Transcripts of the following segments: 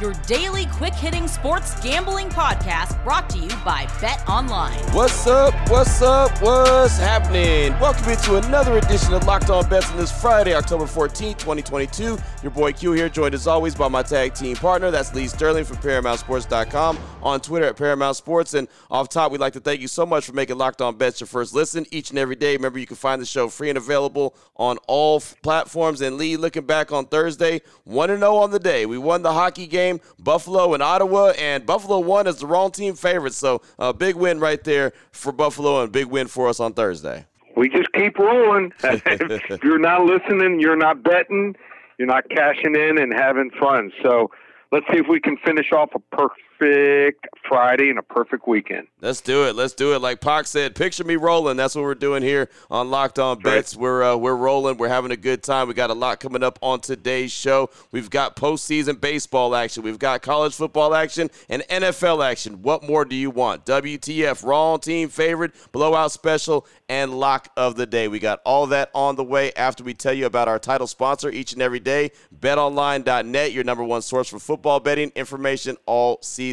your daily quick hitting sports gambling podcast brought to you by Bet Online. What's up? What's up? What's happening? Welcome into another edition of Locked On Bets on this Friday, October 14th, 2022. Your boy Q here, joined as always by my tag team partner. That's Lee Sterling from ParamountSports.com on Twitter at Paramount Sports. And off top, we'd like to thank you so much for making Locked On Bets your first listen each and every day. Remember, you can find the show free and available on all platforms. And Lee, looking back on Thursday, 1 0 on the day. We won the hockey game game, Buffalo and Ottawa, and Buffalo won as the wrong team favorite. So a big win right there for Buffalo and big win for us on Thursday. We just keep rolling. if you're not listening, you're not betting, you're not cashing in and having fun. So let's see if we can finish off a perfect perfect Friday and a perfect weekend. Let's do it. Let's do it. Like Pac said, picture me rolling. That's what we're doing here on Locked On Bets. Right. We're uh, we're rolling. We're having a good time. We got a lot coming up on today's show. We've got postseason baseball action. We've got college football action and NFL action. What more do you want? WTF, wrong team favorite, blowout special, and lock of the day. We got all that on the way after we tell you about our title sponsor each and every day, betonline.net, your number one source for football betting information all season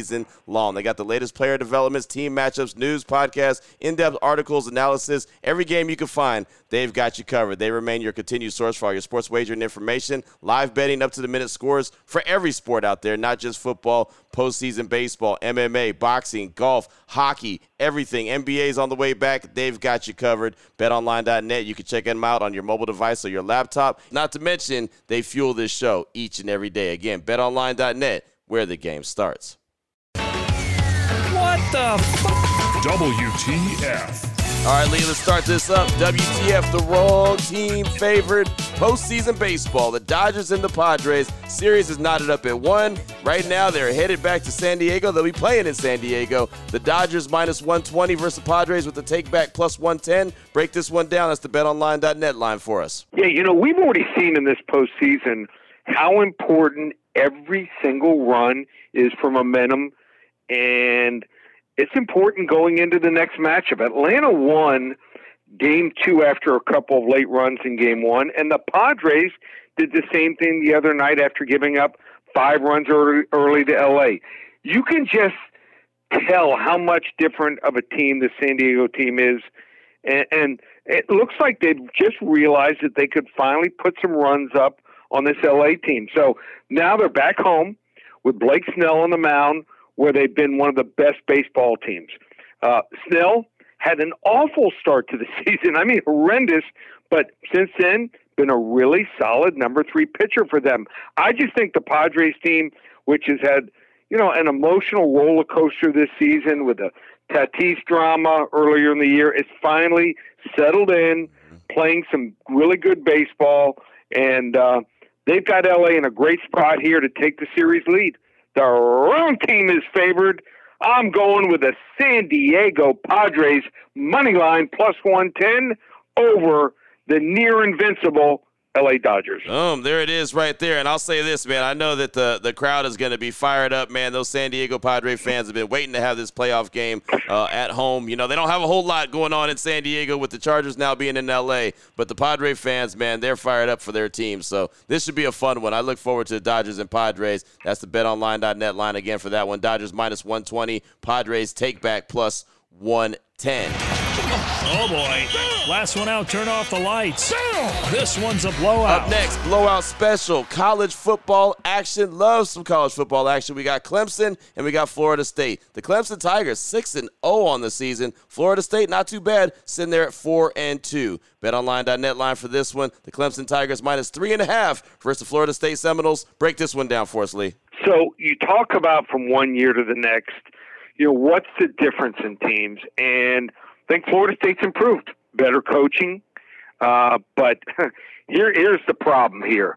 long. They got the latest player developments, team matchups, news, podcasts, in depth articles, analysis, every game you can find, they've got you covered. They remain your continued source for all your sports wagering information, live betting, up to the minute scores for every sport out there, not just football, postseason baseball, MMA, boxing, golf, hockey, everything. NBA's on the way back. They've got you covered. BetOnline.net. You can check them out on your mobile device or your laptop. Not to mention, they fuel this show each and every day. Again, BetOnline.net, where the game starts. What the WTF? All right, Lee, let's start this up. WTF, the wrong team favored postseason baseball. The Dodgers and the Padres. Series is knotted up at one. Right now, they're headed back to San Diego. They'll be playing in San Diego. The Dodgers minus 120 versus the Padres with the take back plus 110. Break this one down. That's the betonline.net line for us. Yeah, you know, we've already seen in this postseason how important every single run is for momentum. And it's important going into the next matchup. Atlanta won game two after a couple of late runs in game one, and the Padres did the same thing the other night after giving up five runs early, early to LA. You can just tell how much different of a team the San Diego team is, and, and it looks like they've just realized that they could finally put some runs up on this LA team. So now they're back home with Blake Snell on the mound where they've been one of the best baseball teams. Uh, Snell had an awful start to the season. I mean, horrendous, but since then, been a really solid number three pitcher for them. I just think the Padres team, which has had, you know, an emotional roller coaster this season with the Tatis drama earlier in the year, is finally settled in, playing some really good baseball, and uh, they've got LA in a great spot here to take the series lead. The wrong team is favored. I'm going with the San Diego Padres money line plus 110 over the near invincible LA Dodgers. Boom, there it is right there. And I'll say this, man. I know that the, the crowd is going to be fired up, man. Those San Diego Padre fans have been waiting to have this playoff game uh, at home. You know, they don't have a whole lot going on in San Diego with the Chargers now being in LA, but the Padre fans, man, they're fired up for their team. So this should be a fun one. I look forward to the Dodgers and Padres. That's the betonline.net line again for that one. Dodgers minus 120, Padres take back plus 110. Oh boy. Last one out, turn off the lights. This one's a blowout. Up next, blowout special. College football action. Love some college football action. We got Clemson and we got Florida State. The Clemson Tigers 6 and 0 on the season. Florida State not too bad, sitting there at 4 and 2. BetOnline.net line for this one. The Clemson Tigers minus three and a half versus the Florida State Seminoles. Break this one down for us, Lee. So you talk about from one year to the next, you know, what's the difference in teams? And – Think Florida State's improved, better coaching. Uh, but here, here's the problem here.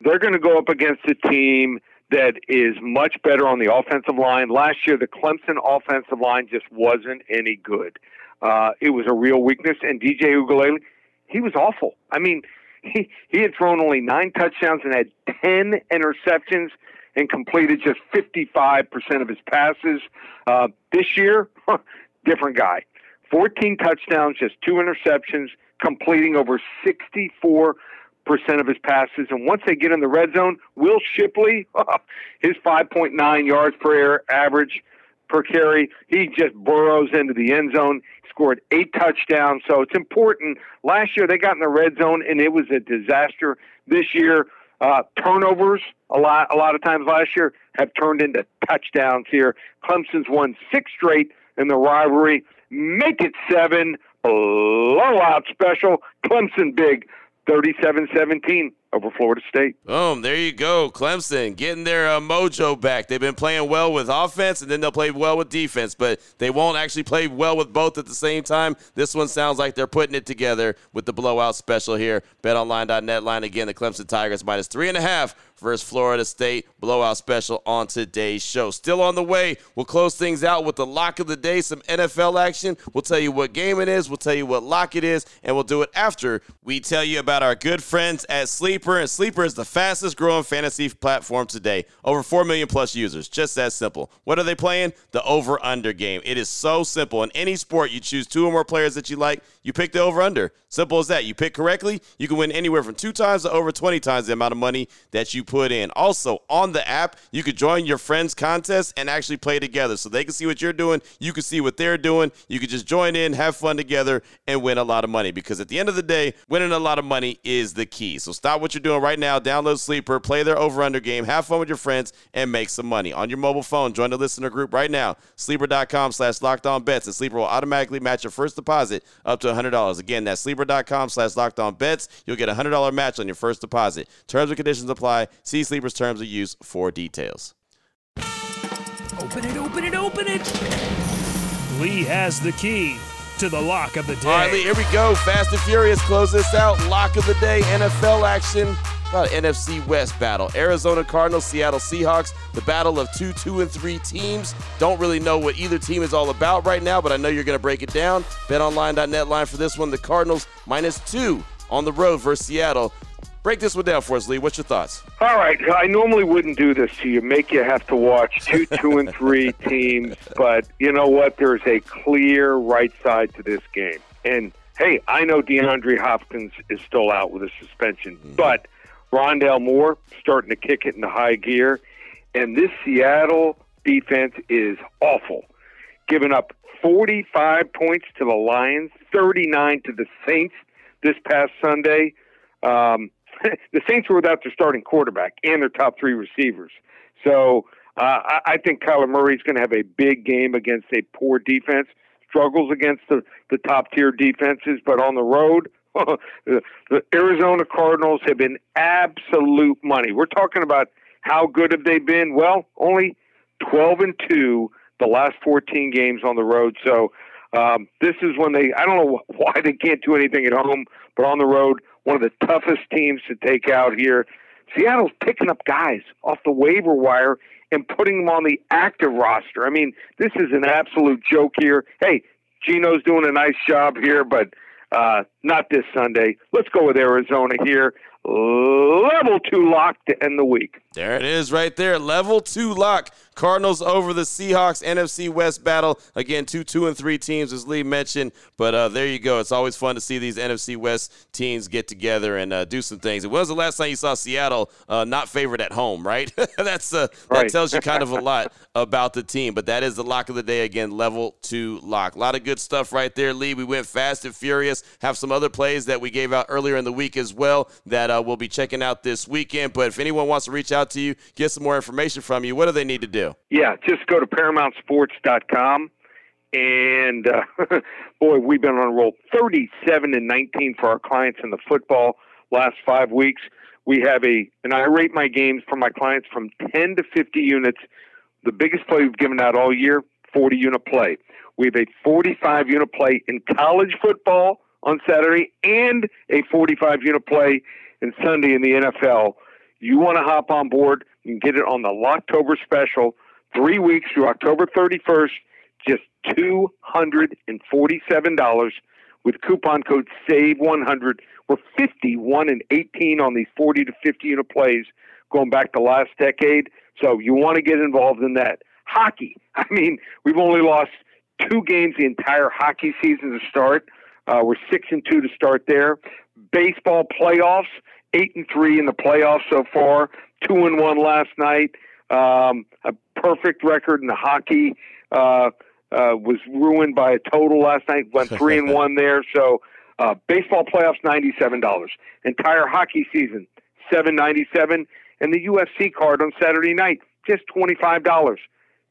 They're going to go up against a team that is much better on the offensive line. Last year, the Clemson offensive line just wasn't any good. Uh, it was a real weakness. And DJ Uiagalelei, he was awful. I mean, he, he had thrown only nine touchdowns and had 10 interceptions. and completed just 55% of his passes. Uh, this year, different guy. 14 touchdowns, just two interceptions, completing over 64 percent of his passes. And once they get in the red zone, Will Shipley, his 5.9 yards per air average per carry, he just burrows into the end zone. Scored eight touchdowns, so it's important. Last year they got in the red zone and it was a disaster. This year, uh, turnovers a lot a lot of times last year have turned into touchdowns here. Clemson's won six straight in the rivalry. Make it seven. Blowout special. Clemson big 37 17 over Florida State. Boom, there you go. Clemson getting their uh, mojo back. They've been playing well with offense and then they'll play well with defense, but they won't actually play well with both at the same time. This one sounds like they're putting it together with the blowout special here. BetOnline.net line again, the Clemson Tigers minus three and a half versus Florida State. Blowout special on today's show. Still on the way. We'll close things out with the lock of the day, some NFL action. We'll tell you what game it is, we'll tell you what lock it is, and we'll do it after we tell you about our good friends at Sleeper. And Sleeper is the fastest growing fantasy platform today. Over 4 million plus users. Just that simple. What are they playing? The over under game. It is so simple. In any sport, you choose two or more players that you like, you pick the over under. Simple as that. You pick correctly, you can win anywhere from two times to over 20 times the amount of money that you put in. Also, on the app, you can join your friends' contest and actually play together. So they can see what you're doing, you can see what they're doing. You can just join in, have fun together, and win a lot of money. Because at the end of the day, winning a lot of money is the key. So stop what you're doing right now, download Sleeper, play their over under game, have fun with your friends, and make some money. On your mobile phone, join the listener group right now. Sleeper.com slash locked on bets, and Sleeper will automatically match your first deposit up to $100. Again, that's sleeper.com slash locked on bets. You'll get a $100 match on your first deposit. Terms and conditions apply. See Sleeper's terms of use for details. Open it, open it, open it. Lee has the key to the lock of the day. All right, Lee, here we go. Fast and Furious, close this out. Lock of the day, NFL action. About NFC West battle. Arizona Cardinals, Seattle Seahawks. The battle of two, two, and three teams. Don't really know what either team is all about right now, but I know you're going to break it down. BetOnline.net line for this one. The Cardinals minus two on the road versus Seattle. Break this one down for us, Lee. What's your thoughts? All right. I normally wouldn't do this to you, make you have to watch two, two, and three teams, but you know what? There's a clear right side to this game. And hey, I know DeAndre Hopkins is still out with a suspension, mm-hmm. but Rondale Moore starting to kick it into high gear. And this Seattle defense is awful, giving up 45 points to the Lions, 39 to the Saints this past Sunday. Um, the Saints were without their starting quarterback and their top three receivers. So uh, I, think Kyler Murray is going to have a big game against a poor defense. Struggles against the, the top tier defenses, but on the road, the, the Arizona Cardinals have been absolute money. We're talking about how good have they been? Well, only 12 and 2 the last 14 games on the road. So um, this is when they, I don't know why they can't do anything at home, but on the road, one of the toughest teams to take out here. Seattle's picking up guys off the waiver wire and putting them on the active roster. I mean, this is an absolute joke here. Hey, Geno's doing a nice job here, but uh, not this Sunday. Let's go with Arizona here. Level two lock to end the week. There it is right there. Level two lock. Cardinals over the Seahawks NFC West battle. Again, two, two, and three teams, as Lee mentioned. But uh, there you go. It's always fun to see these NFC West teams get together and uh, do some things. When was the last time you saw Seattle uh, not favored at home, right? That's uh, right. That tells you kind of a lot about the team. But that is the lock of the day. Again, level two lock. A lot of good stuff right there, Lee. We went fast and furious. Have some other plays that we gave out earlier in the week as well that uh, we'll be checking out this weekend. But if anyone wants to reach out to you, get some more information from you, what do they need to do? Yeah, just go to ParamountSports.com. And uh, boy, we've been on a roll 37 and 19 for our clients in the football last five weeks. We have a, and I rate my games for my clients from 10 to 50 units. The biggest play we've given out all year, 40 unit play. We have a 45 unit play in college football on Saturday and a 45 unit play in Sunday in the NFL. You want to hop on board, you can get it on the Locktober special, three weeks through October 31st, just $247 with coupon code SAVE100. We're 51 and 18 on these 40 to 50 unit plays going back to last decade. So you want to get involved in that. Hockey. I mean, we've only lost two games the entire hockey season to start. Uh, we're six and two to start there. Baseball playoffs, eight and three in the playoffs so far. Two and one last night. Um, a perfect record in the hockey. Uh, uh, was ruined by a total last night. Went three and one there. So uh, baseball playoffs ninety seven dollars. Entire hockey season seven ninety seven, and the UFC card on Saturday night just twenty five dollars.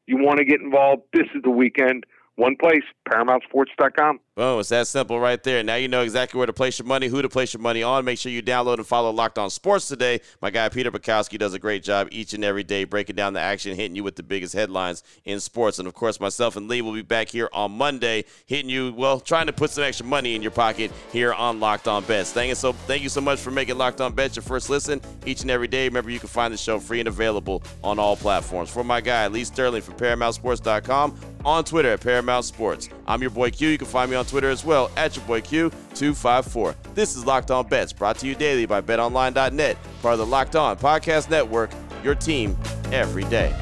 You want to get involved? This is the weekend. One place, ParamountSports.com. Boom, it's that simple right there. Now you know exactly where to place your money, who to place your money on. Make sure you download and follow Locked On Sports today. My guy Peter Bukowski does a great job each and every day breaking down the action, hitting you with the biggest headlines in sports. And of course, myself and Lee will be back here on Monday, hitting you, well, trying to put some extra money in your pocket here on Locked On Bets. Thank you so thank you so much for making Locked On Bets your first listen each and every day. Remember, you can find the show free and available on all platforms. For my guy, Lee Sterling from ParamountSports.com, on Twitter at Paramount Sports. I'm your boy Q. You can find me on Twitter as well at your boy Q254. This is Locked On Bets, brought to you daily by BetOnline.net, part of the Locked On Podcast Network, your team every day.